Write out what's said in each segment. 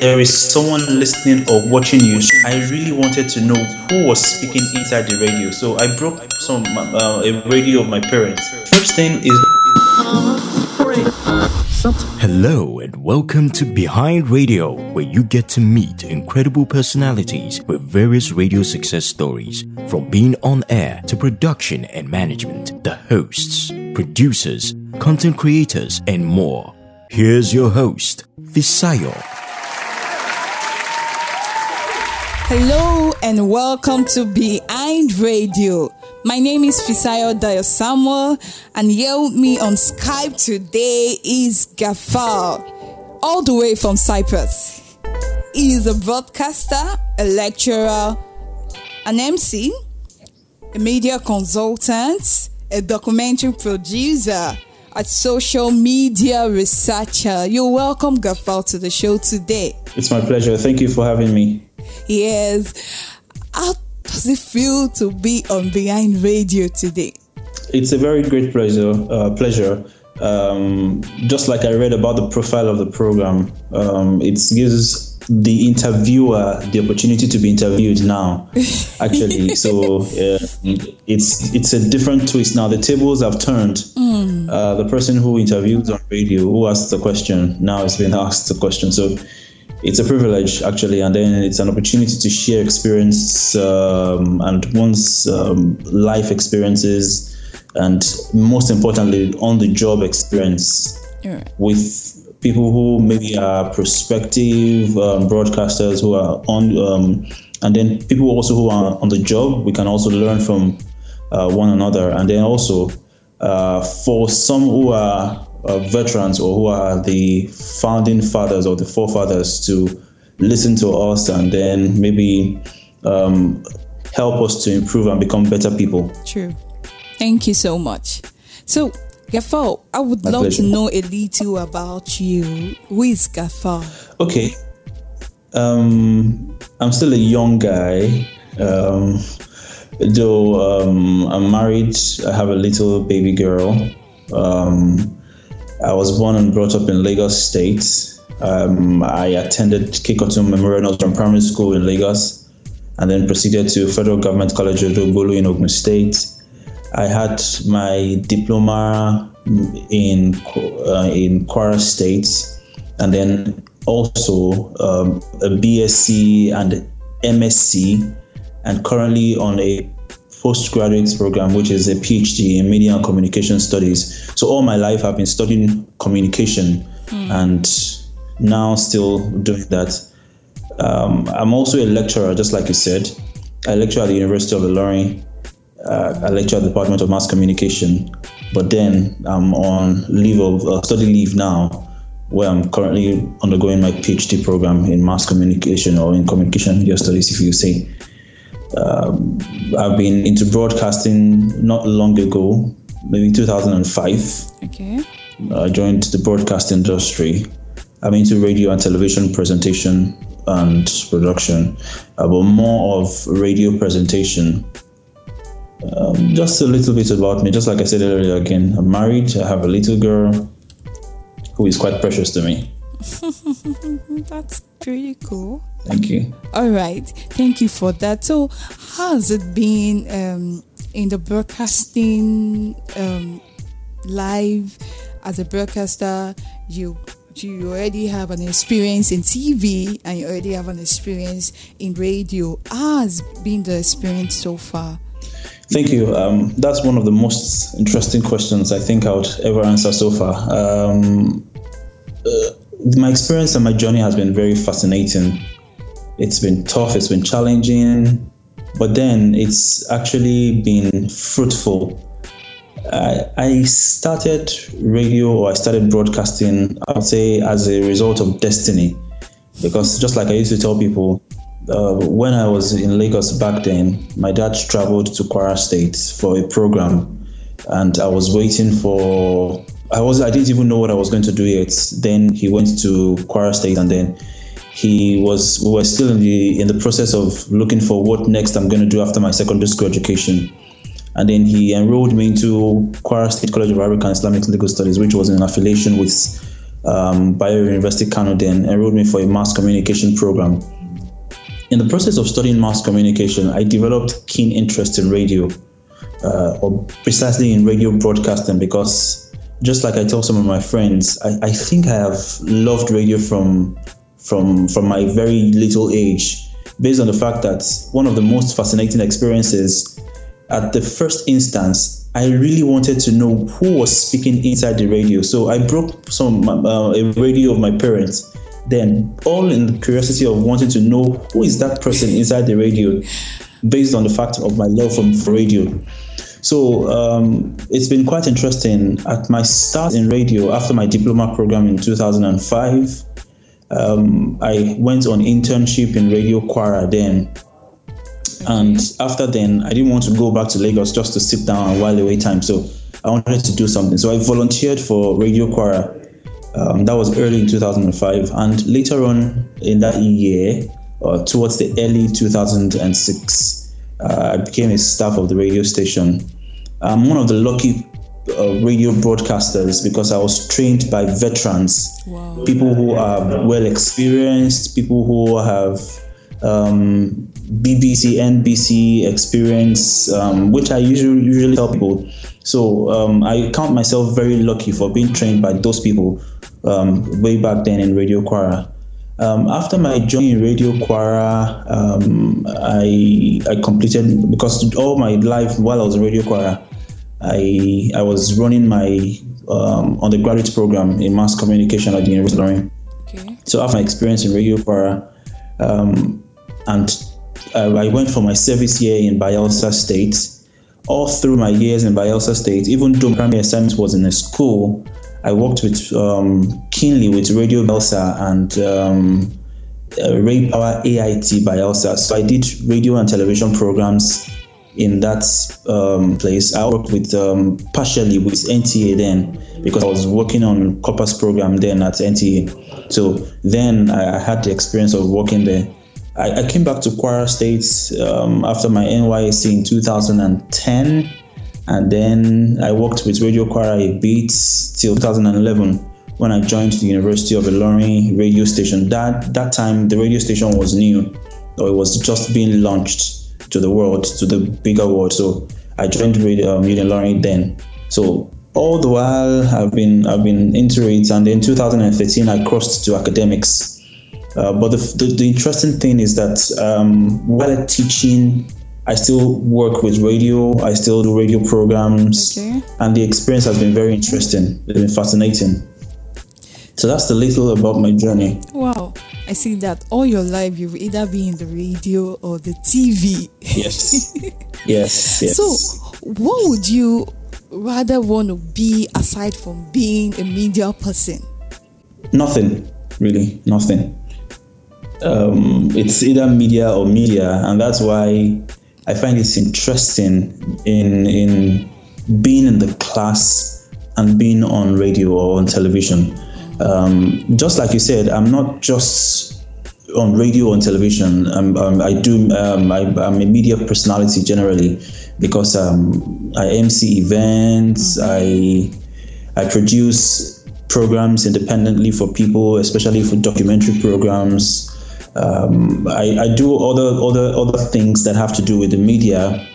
there is someone listening or watching you. I really wanted to know who was speaking inside the radio. So I broke some uh, a radio of my parents. First thing is. Hello and welcome to Behind Radio, where you get to meet incredible personalities with various radio success stories, from being on air to production and management, the hosts, producers, content creators, and more. Here's your host, Fisayo. Hello and welcome to Behind Radio. My name is Fisayo Dayo Samuel, and here with me on Skype today is Gafar, all the way from Cyprus. He is a broadcaster, a lecturer, an MC, a media consultant, a documentary producer, a social media researcher. You're welcome, Gafar, to the show today. It's my pleasure. Thank you for having me. Yes. How does it feel to be on Behind Radio today? It's a very great pleasure. Uh, pleasure. Um, just like I read about the profile of the program, um, it gives the interviewer the opportunity to be interviewed now. Actually, so uh, it's it's a different twist now. The tables have turned. Mm. Uh, the person who interviews on radio, who asked the question, now is being asked the question. So it's a privilege actually, and then it's an opportunity to share experience um, and one's um, life experiences, and most importantly, on the job experience right. with people who maybe are prospective um, broadcasters who are on, um, and then people also who are on the job. We can also learn from uh, one another, and then also uh, for some who are uh, veterans or who are the founding fathers or the forefathers to listen to us and then maybe um, help us to improve and become better people. True. Thank you so much. So, Gafar, I would My love pleasure. to know a little about you. Who is Gafar? Okay. Um, I'm still a young guy. Um, though um, I'm married, I have a little baby girl. Um, I was born and brought up in Lagos State. Um, I attended Kikotun Memorial Northern Primary School in Lagos and then proceeded to Federal Government College Odogbolu in Ogun State. I had my diploma in uh, in Kwara State and then also um, a BSc and MSc and currently on a postgraduate program, which is a PhD in Media and Communication Studies. So all my life I've been studying communication mm. and now still doing that. Um, I'm also a lecturer, just like you said. I lecture at the University of Ilorin. Uh, I lecture at the Department of Mass Communication, but then I'm on leave of uh, study leave now, where I'm currently undergoing my PhD program in mass communication or in communication media studies, if you say. Um, I've been into broadcasting not long ago, maybe 2005. Okay. I joined the broadcast industry. I'm into radio and television presentation and production, uh, but more of radio presentation. Um, just a little bit about me. Just like I said earlier, again, I'm married. I have a little girl who is quite precious to me. That's pretty cool. Thank you. All right. Thank you for that. So, how's it been um, in the broadcasting um, live as a broadcaster? You you already have an experience in TV and you already have an experience in radio. How has been the experience so far? Thank you. Um, that's one of the most interesting questions I think I would ever answer so far. Um, uh, my experience and my journey has been very fascinating. It's been tough, it's been challenging, but then it's actually been fruitful. I, I started radio or I started broadcasting, I would say, as a result of destiny. Because just like I used to tell people, uh, when I was in Lagos back then, my dad traveled to Kwara State for a program, and I was waiting for I was I didn't even know what I was going to do yet. Then he went to Kwara State, and then he was we were still in the in the process of looking for what next I'm going to do after my secondary school education. And then he enrolled me into Kwara State College of Arabic and Islamic Legal Studies, which was in affiliation with um, Bayero University Kano then enrolled me for a mass communication program. In the process of studying mass communication, I developed keen interest in radio, uh, or precisely in radio broadcasting, because just like I tell some of my friends, I, I think I have loved radio from from from my very little age, based on the fact that one of the most fascinating experiences at the first instance, I really wanted to know who was speaking inside the radio. So I broke some uh, a radio of my parents. Then, all in the curiosity of wanting to know who is that person inside the radio, based on the fact of my love from radio. So um, it's been quite interesting. At my start in radio, after my diploma program in 2005, um, I went on internship in Radio Kwara then and after then, I didn't want to go back to Lagos just to sit down and while away time. So I wanted to do something. So I volunteered for Radio Kwara. Um, that was early in 2005. And later on in that year, towards the early 2006, uh, I became a staff of the radio station. I'm one of the lucky uh, radio broadcasters because I was trained by veterans, wow. people who are well experienced, people who have um, BBC, NBC experience, um, which I usually usually tell people. So um, I count myself very lucky for being trained by those people um, way back then in Radio Kwara. Um, after my journey in Radio Kwara, um, I I completed because all my life while I was in Radio Kwara, I I was running my undergraduate program in mass communication at the University of Ilorin. Okay. So after my experience in Radio Kwara, um, and uh, I went for my service year in Bayelsa State. All through my years in Bayelsa State, even though my primary assignment was in a school, I worked with um, keenly with Radio Bayelsa and um, uh, Ray Power AIT Bayelsa. So I did radio and television programs in that um, place. I worked with um, partially with NTA then because I was working on Corpus program then at NTA. So then I, I had the experience of working there. I, I came back to Kwara State um, after my NYSC in 2010, and then I worked with Radio Kwara a bit till 2011 when I joined the University of Ilorin radio station. That that time the radio station was new, or it was just being launched to the world, to the bigger world. So I joined Radio um, Ilorin then. So all the while I've been I've been into it, and in 2013 I crossed to academics. Uh, but the, the, the, interesting thing is that um, while teaching, I still work with radio. I still do radio programs, okay. and the experience has been very interesting. It's been fascinating. So that's the little about my journey. Wow. I see that all your life you've either been in the radio or the TV. Yes. yes. Yes. So, what would you rather want to be aside from being a media person? Nothing, really. Nothing um, it's either media or media, and that's why I find it's interesting in in being in the class and being on radio or on television. Um, just like you said, I'm not just on radio and television. Um, um, I do. Um, I, am a media personality generally because um, I MC events. I I produce programs independently for people, especially for documentary programs. Um, I, I, do other other other things that have to do with the media,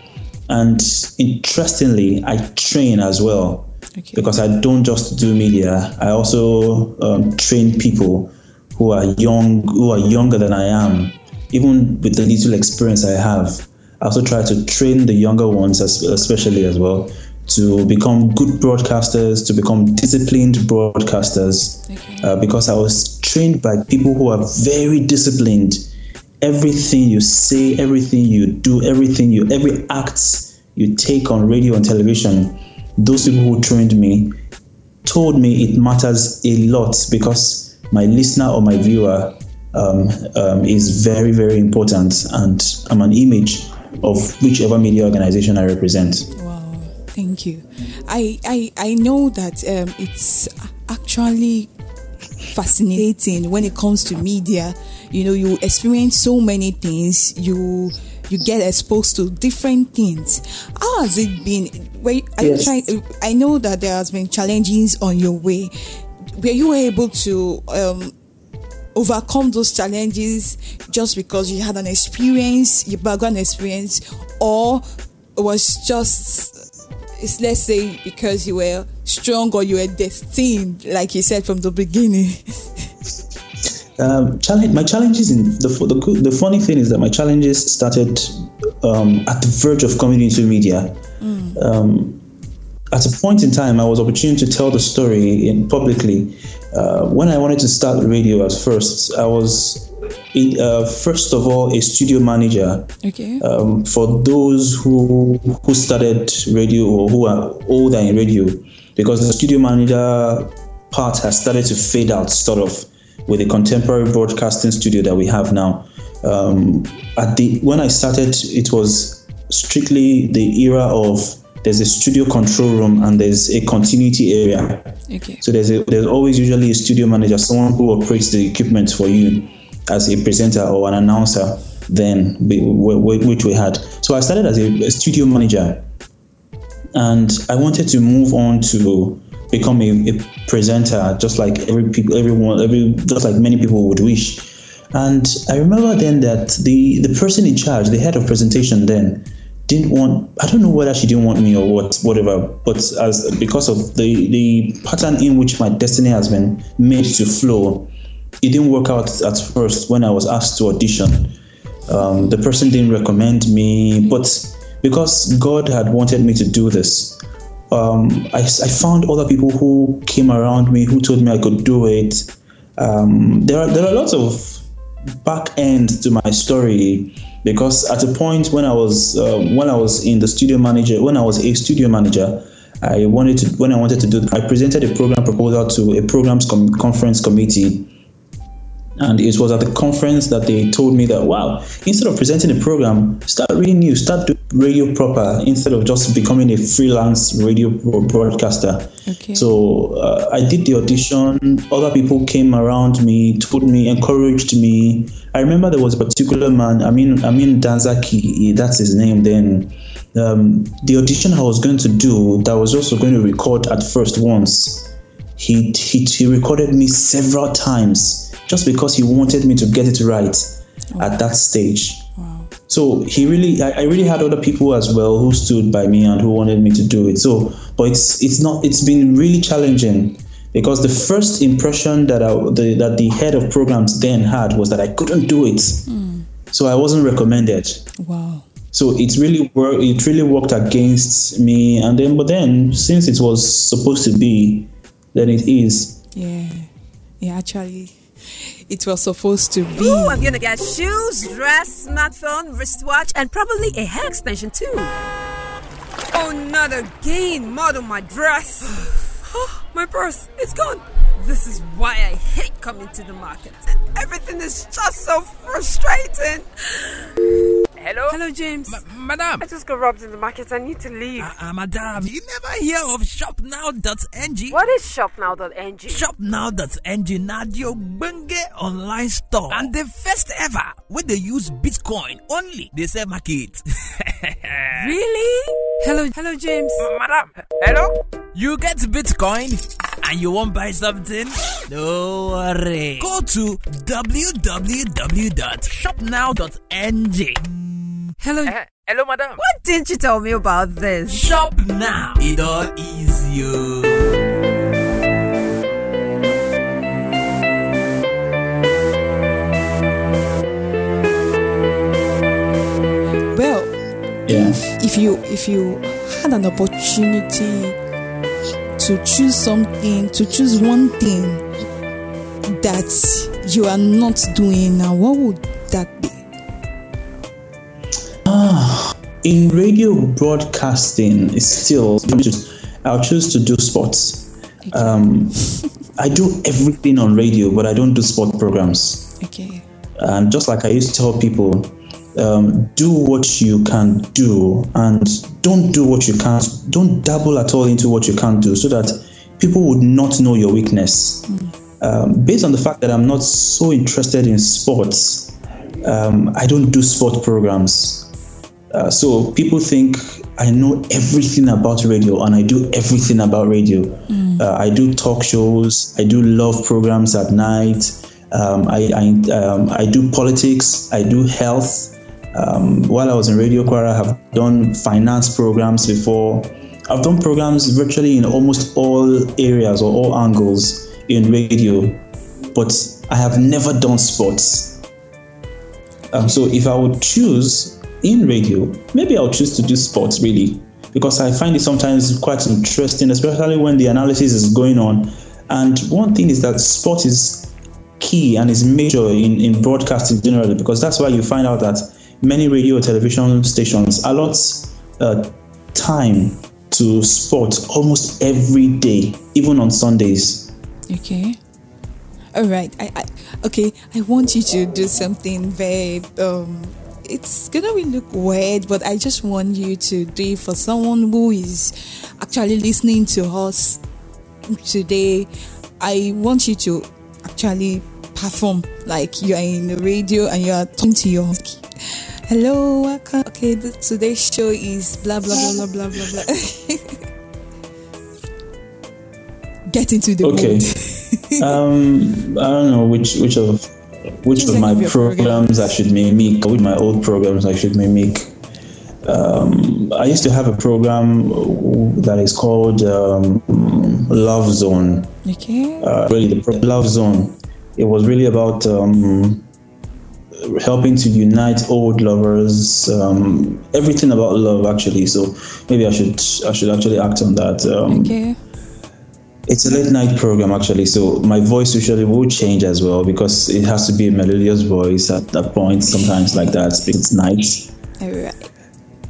and interestingly, I train as well okay. because I don't just do media. I also um, train people who are young, who are younger than I am, even with the little experience I have. I also try to train the younger ones, especially as well, to become good broadcasters, to become disciplined broadcasters, okay. uh, because I was trained by people who are very disciplined. Everything you say, everything you do, everything you, every act you take on radio and television, those people who trained me told me it matters a lot because my listener or my viewer um, um, is very, very important, and I'm an image of whichever media organization I represent. Wow, thank you. I I, I know that um, it's actually fascinating when it comes to media. You know, you experience so many things. You you get exposed to different things. How has it been? Where are yes. you trying? I know that there has been challenges on your way. were you able to um, overcome those challenges just because you had an experience, your background experience, or it was just, let's say, because you were strong or you were destined, like you said from the beginning? Um, challenge, my challenges in the, the the funny thing is that my challenges started um, at the verge of coming into media. Mm. Um, at a point in time, I was opportune to tell the story in publicly. Uh, when I wanted to start radio at first, I was uh, first of all a studio manager. Okay. Um, for those who who started radio or who are older in radio, because the studio manager part has started to fade out, sort of, with the contemporary broadcasting studio that we have now. Um, at the when I started, it was strictly the era of there's a studio control room and there's a continuity area. Okay. So there's a, there's always usually a studio manager, someone who operates the equipment for you as a presenter or an announcer. Then which we had. So I started as a, a studio manager, and I wanted to move on to become a, a presenter, just like every people, everyone, every just like many people would wish. And I remember then that the the person in charge, the head of presentation, then didn't want I don't know whether she didn't want me or what whatever but as because of the the pattern in which my destiny has been made to flow it didn't work out at first when I was asked to audition um, the person didn't recommend me but because God had wanted me to do this um, I, I found other people who came around me who told me I could do it. Um, there are there are lots of back end to my story because at a point when I was uh, when I was in the studio manager when I was a studio manager I wanted to when I wanted to do I presented a program proposal to a programs com- conference committee and it was at the conference that they told me that wow instead of presenting a program start reading news start doing radio proper instead of just becoming a freelance radio broadcaster. Okay. so uh, i did the audition. Other people came around me told me encouraged me. I remember there was a particular man i mean i mean danzaki that's his name then. Um, the audition i was going to do that was also going to record at first once. He, he, he recorded me several times just because he wanted me to get it right at that stage. Wow. So he really, I, I, really had other people as well who stood by me and who wanted me to do it. So, but it's it's not, it's been really challenging because the first impression that I, the, that the head of programs then had was that I couldn't do it. Mm. So I wasn't recommended. Wow. So it really worked. It really worked against me, and then but then since it was supposed to be, then it is. Yeah, yeah. Actually, it was supposed to be. Ooh, I'm gonna get shoes, dress, smartphone, wristwatch, and probably a hair extension too. Oh, not again! Model my dress. my purse, it's gone. This is why I hate coming to the market. Everything is just so frustrating. Hello? Hello, James. Ma- madam. I just got robbed in the market. I need to leave. Uh, uh, madam, you never hear of shopnow.ng? What is shopnow.ng? Shopnow.ng now the Benge online store. And the first ever where they use Bitcoin only. They sell market. really? Hello, hello, James. M- madam. Hello? You get Bitcoin and you won't buy something? Don't worry. Go to www.shopnow.ng. Hello. Uh, hello, madam. What didn't you tell me about this? Shop now. It all easy. Well, yeah. if, if you if you had an opportunity to choose something, to choose one thing that you are not doing now, what would that be? Ah, in radio broadcasting, it's still I'll choose to do sports. Um, I do everything on radio, but I don't do sport programs. Okay. And just like I used to tell people, um, do what you can do and don't do what you can't. Don't dabble at all into what you can't do so that people would not know your weakness. Mm. Um, based on the fact that I'm not so interested in sports, um, I don't do sport programs. Uh, so people think I know everything about radio and I do everything about radio. Mm. Uh, I do talk shows, I do love programs at night, um, I, I, um, I do politics, I do health. Um, while I was in Radio I have done finance programs before. I've done programs virtually in almost all areas or all angles in radio, but I have never done sports. Um, so if I would choose in radio, maybe I'll choose to do sports really because I find it sometimes quite interesting, especially when the analysis is going on. And one thing is that sport is key and is major in, in broadcasting generally because that's why you find out that many radio television stations allot uh, time to sport almost every day, even on Sundays. Okay. All right. I, I okay. I want you to do something very um it's gonna really look weird, but I just want you to do it for someone who is actually listening to us today. I want you to actually perform like you are in the radio and you are talking to your hello welcome okay today's show is blah blah blah blah blah blah blah get into the okay um i don't know which which of which of my programs, programs I should mimic, which my old programs I should mimic. Um, I used to have a program that is called um, Love Zone. Okay. Uh, really, the Love Zone. It was really about um, helping to unite old lovers. Um, everything about love, actually. So maybe I should I should actually act on that. Um, okay. It's a late night program actually, so my voice usually will change as well because it has to be a melodious voice at that point, sometimes like that. It's night. All right.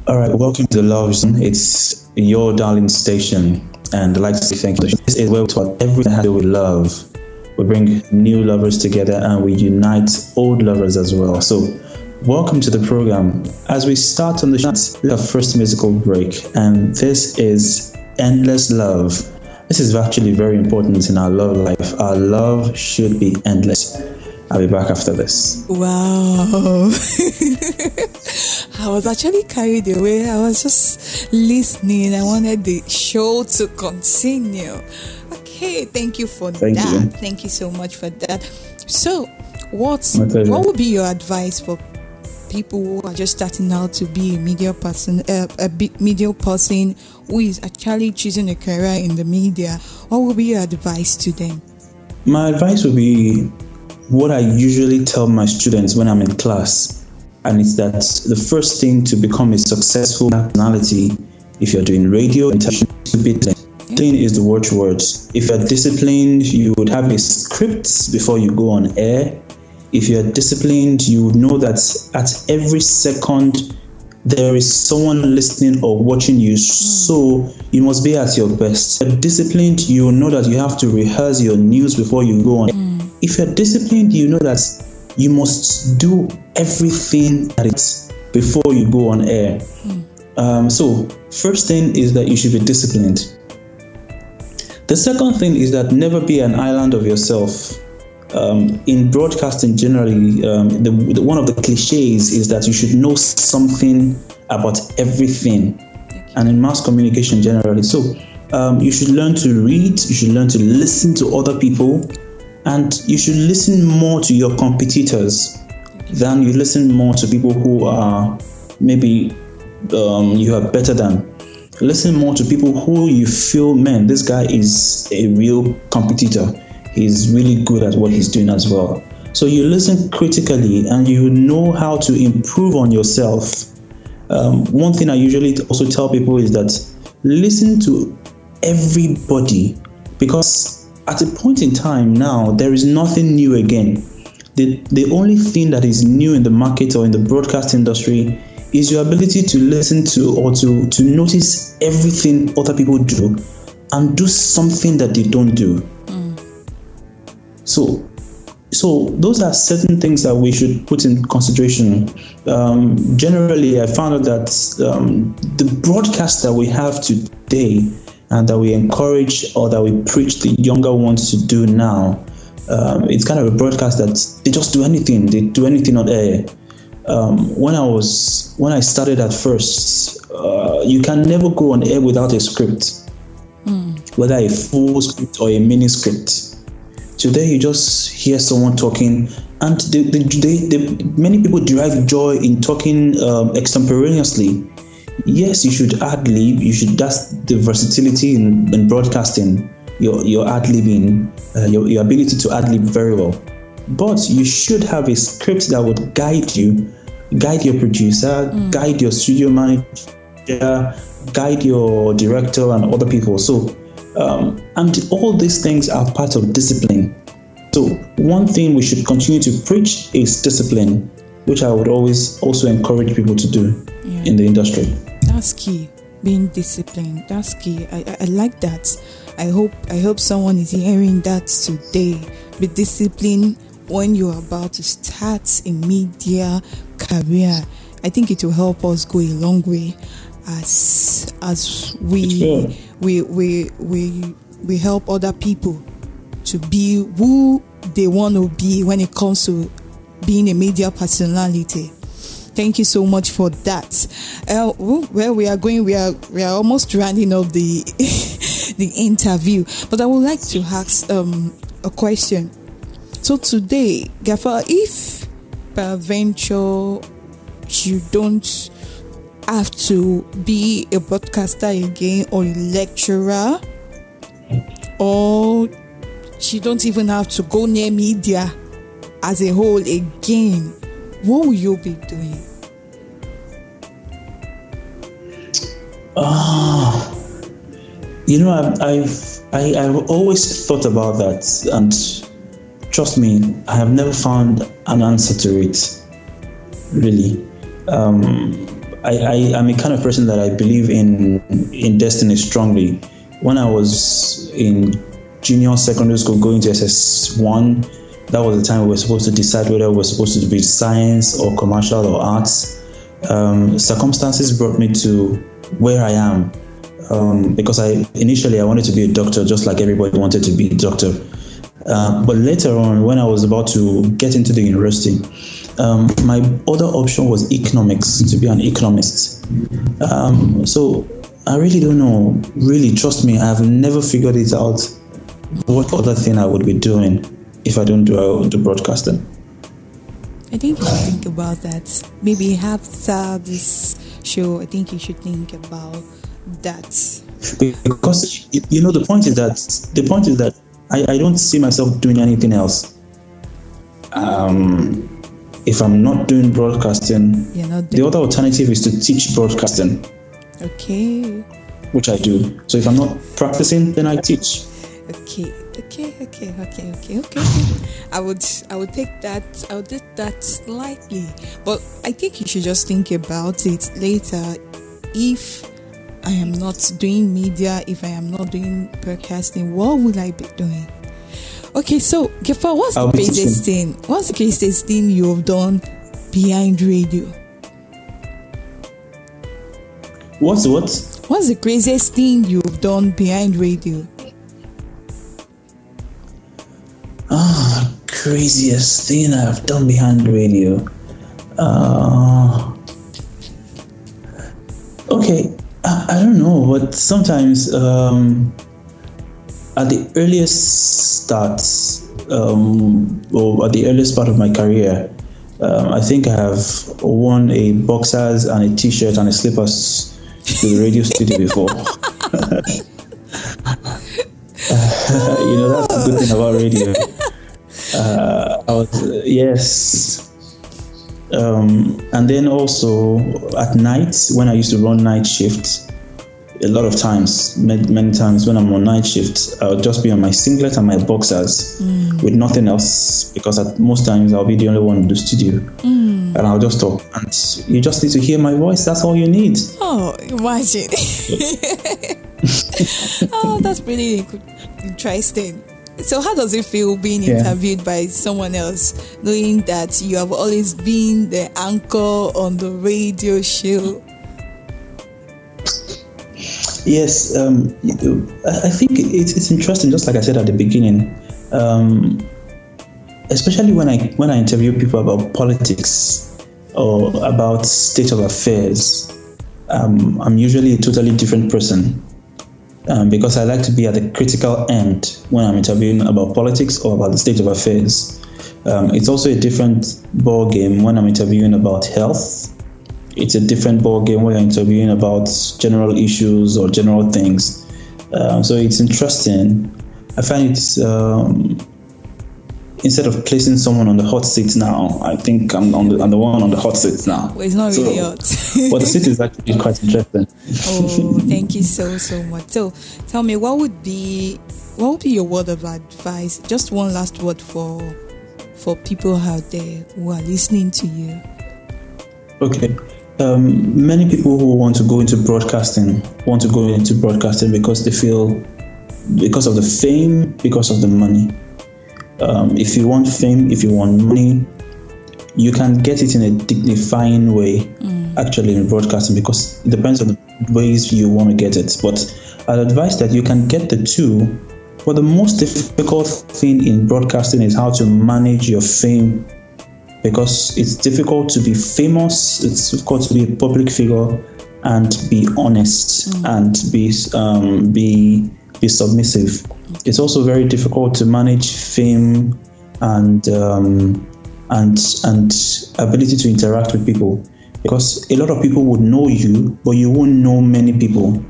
All right, welcome to the Love Zone. It's your darling station, and I'd like to say thank you. This is where we talk everything to do with love. We bring new lovers together and we unite old lovers as well. So, welcome to the program. As we start on the show, this is our first musical break, and this is Endless Love this is actually very important in our love life. Our love should be endless. I'll be back after this. Wow. I was actually carried away. I was just listening. I wanted the show to continue. Okay, thank you for thank that. You. Thank you so much for that. So, what's what would be your advice for people who are just starting out to be a media person, uh, a media person who is actually choosing a career in the media, what would be your advice to them? My advice would be what I usually tell my students when I'm in class, and it's that the first thing to become a successful personality, if you're doing radio and television, Thing is the watchword. If you're disciplined, you would have a script before you go on air if you're disciplined, you would know that at every second there is someone listening or watching you. So you must be at your best. If you're disciplined, you know that you have to rehearse your news before you go on. Mm. If you're disciplined, you know that you must do everything that is before you go on air. Mm. Um, so, first thing is that you should be disciplined. The second thing is that never be an island of yourself um, in broadcasting generally, um, the, the, one of the cliches is that you should know something about everything, and in mass communication generally. So um, you should learn to read, you should learn to listen to other people, and you should listen more to your competitors than you listen more to people who are maybe um, you are better than. Listen more to people who you feel, man, this guy is a real competitor he's really good at what he's doing as well. So you listen critically and you know how to improve on yourself. Um, one thing I usually also tell people is that listen to everybody because at a point in time now, there is nothing new again. The, the only thing that is new in the market or in the broadcast industry is your ability to listen to or to, to notice everything other people do and do something that they don't do. So, so those are certain things that we should put in consideration. Um, generally, I found out that um, the broadcast that we have today and that we encourage or that we preach the younger ones to do now, um, it's kind of a broadcast that they just do anything. They do anything on air. Um, when I was when I started at first, uh, you can never go on air without a script, mm. whether a full script or a mini script. Today, you just hear someone talking, and they, they, they, many people derive joy in talking um, extemporaneously. Yes, you should ad lib. You should. That's the versatility in, in broadcasting. Your your ad libbing, uh, your, your ability to ad lib very well but you should have a script that would guide you, guide your producer, mm. guide your studio manager, guide your director, and other people. So, um, and all these things are part of discipline. So, one thing we should continue to preach is discipline, which I would always also encourage people to do yeah. in the industry. That's key. Being disciplined. That's key. I, I, I like that. I hope I hope someone is hearing that today. Be disciplined when you're about to start a media career. I think it will help us go a long way as as we we we we we help other people to be who they want to be when it comes to being a media personality. Thank you so much for that. Uh, where we are going, we are we are almost rounding up the the interview, but I would like to ask um, a question. So today, Gafar, if peradventure you don't have to be a broadcaster again or a lecturer, or you don't even have to go near media as a whole again, what will you be doing? Ah, you know, I've, I've I, I've always thought about that, and trust me, I have never found an answer to it. Really, um, I, I am a kind of person that I believe in in destiny strongly. When I was in junior secondary school, going to SS one, that was the time we were supposed to decide whether we were supposed to be science or commercial or arts. Um, circumstances brought me to where I am um, because I initially I wanted to be a doctor, just like everybody wanted to be a doctor. Uh, but later on, when I was about to get into the university, um, my other option was economics, to be an economist. Um, so I really don't know. Really, trust me, I have never figured it out what other thing I would be doing if I don't do, uh, do broadcasting. I think you should think about that. Maybe after this show, I think you should think about that. Because you know the point is that the point is that I, I don't see myself doing anything else. Um, if I'm not doing broadcasting, not doing the other alternative is to teach broadcasting. Okay. Which I do. So if I'm not practicing, then I teach. Okay. Okay. Okay. Okay. Okay. Okay. I would. I would take that. I would take that slightly, but I think you should just think about it later. If I am not doing media, if I am not doing broadcasting, what will I be doing? Okay, so Gafar, what's I'll the craziest thing? What's the craziest thing you have done behind radio? What's what? What's the craziest thing you've done behind radio? Ah, craziest thing I've done behind radio. Uh, sometimes um, at the earliest starts um, or at the earliest part of my career, um, I think I have worn a boxers and a t-shirt and a slippers to the radio studio before. you know that's the good thing about radio. Uh, I was yes, um, and then also at night when I used to run night shifts, a lot of times, many, many times when I'm on night shift, I'll just be on my singlet and my boxers mm. with nothing else because at most times I'll be the only one in the studio mm. and I'll just talk. And you just need to hear my voice. That's all you need. Oh, imagine. oh, that's pretty interesting. So, how does it feel being yeah. interviewed by someone else, knowing that you have always been the anchor on the radio show? Yes, um, I think it's, it's interesting. Just like I said at the beginning, um, especially when I when I interview people about politics, or about state of affairs, um, I'm usually a totally different person um, because I like to be at the critical end when I'm interviewing about politics or about the state of affairs. Um, it's also a different ball game when I'm interviewing about health. It's a different ball game when you're interviewing about general issues or general things. Um, so it's interesting. I find it's um, instead of placing someone on the hot seat now, I think I'm on the, I'm the one on the hot seat now. Well, it's not So- really hot. but the seat is actually quite interesting. oh, thank you so so much. So, tell me, what would be what would be your word of advice? Just one last word for for people out there who are listening to you. Okay. Um, many people who want to go into broadcasting want to go into broadcasting because they feel because of the fame, because of the money. Um, if you want fame, if you want money, you can get it in a dignifying way, actually, in broadcasting because it depends on the ways you want to get it. But I'd advise that you can get the two. But the most difficult thing in broadcasting is how to manage your fame because it's difficult to be famous, it's difficult to be a public figure and be honest and be um, be be submissive. It's also very difficult to manage fame and um, and and ability to interact with people because a lot of people would know you, but you won't know many people.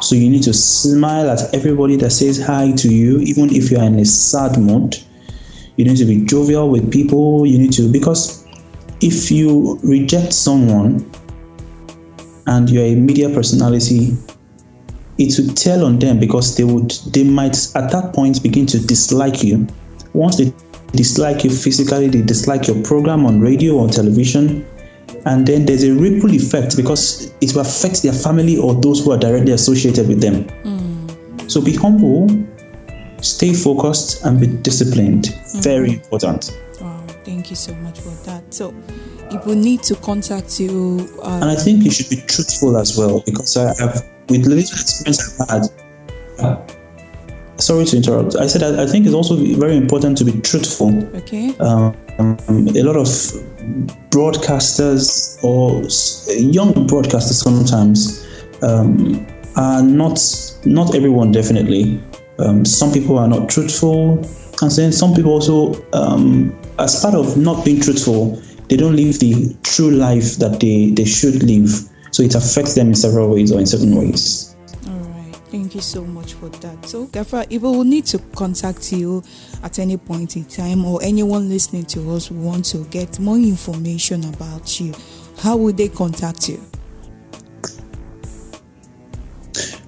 So you need to smile at everybody that says hi to you, even if you are in a sad mood. You need to be jovial with people. You need to because if you reject someone and you're a media personality, it would tell on them because they would they might at that point begin to dislike you. Once they dislike you physically, they dislike your program on radio or television, and then there's a ripple effect because it will affect their family or those who are directly associated with them. Mm. So be humble, stay focused, and be disciplined. Very important. Wow, thank you so much for that. So, people need to contact you. And Uh, I think you should be truthful as well because I have, with the little experience I've had, uh, sorry to interrupt. I said I, I think it's also very important to be truthful. okay. Um, a lot of broadcasters or young broadcasters sometimes um, are not not everyone definitely. Um, some people are not truthful, and then some people also, um, as part of not being truthful, they don't live the true life that they, they should live. So it affects them in several ways or in certain ways. All right. Thank you so much for that. So, Gafar, people will need to contact you at any point in time, or anyone listening to us who want to get more information about you. How would they contact you?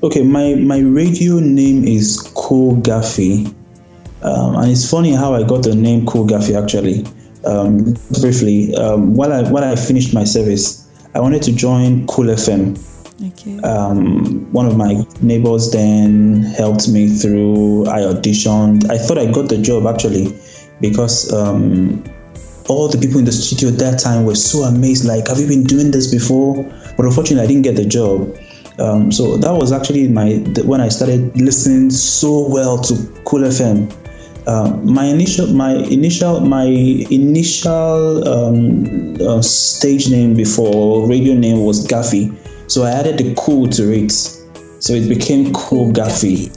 Okay, my, my radio name is Cool Gaffy. Um, and it's funny how I got the name Cool Gaffy actually. Um, briefly, um, while I while I finished my service, I wanted to join Cool FM. Okay. Um, one of my neighbors then helped me through. I auditioned. I thought I got the job actually because um, all the people in the studio at that time were so amazed. Like, have you been doing this before? But unfortunately, I didn't get the job. Um, so that was actually my when I started listening so well to Cool FM. Um, my initial, my initial, my initial um, uh, stage name before radio name was Gaffy, so I added the cool to it, so it became Cool Gaffy.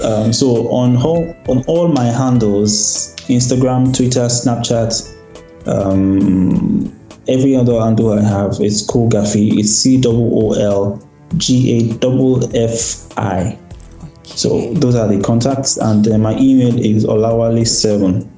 um, so on all on all my handles, Instagram, Twitter, Snapchat, um, every other handle I have is Cool Gaffy. It's C O O L G A F F I. So those are the contacts, and uh, my email is olawale7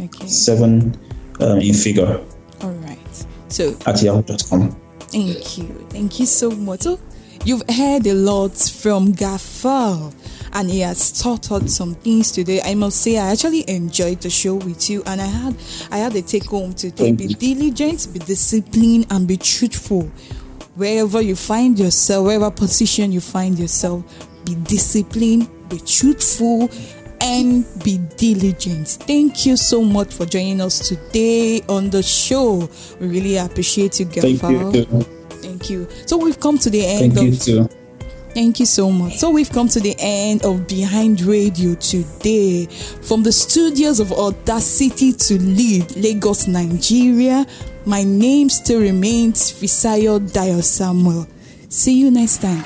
Okay. seven um, in figure All right. So, at yahoo.com. Thank you. Thank you so much. So, you've heard a lot from Gafar and he has taught us some things today. I must say I actually enjoyed the show with you and I had I had a take home today. Be diligent, be disciplined and be truthful wherever you find yourself, wherever position you find yourself, be disciplined, be truthful, and be diligent. Thank you so much for joining us today on the show. We really appreciate you, Gafar. Thank you. Thank you. So we've come to the end Thank of. You too. Thank you so much. So we've come to the end of Behind Radio today. From the studios of Audacity to Lead, Lagos, Nigeria, my name still remains Fisayo Dayo Samuel. See you next time.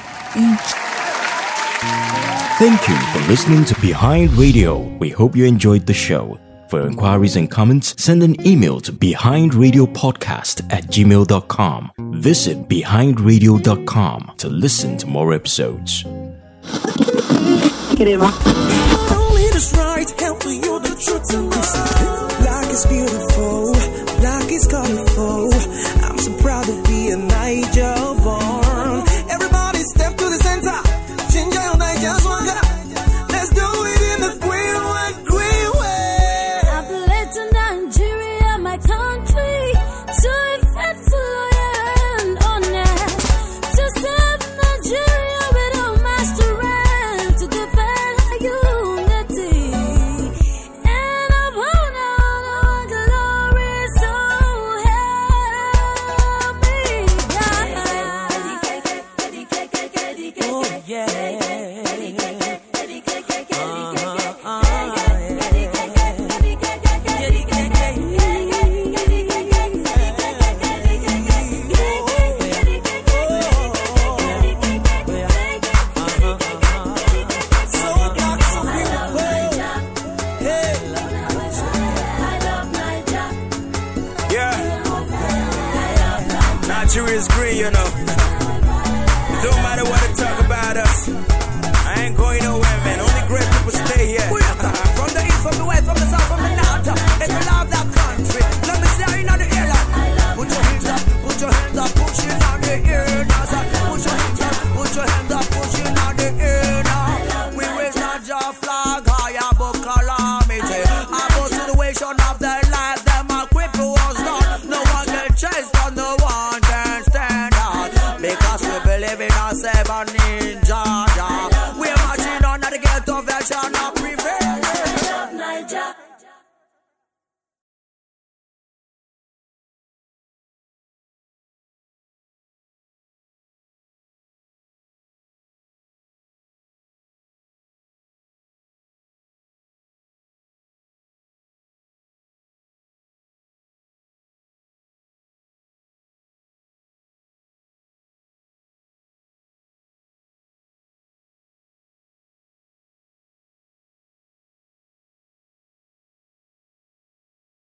Thank you for listening to Behind Radio. We hope you enjoyed the show. For inquiries and comments, send an email to behindradiopodcast at gmail.com. Visit behindradio.com to listen to more episodes. Get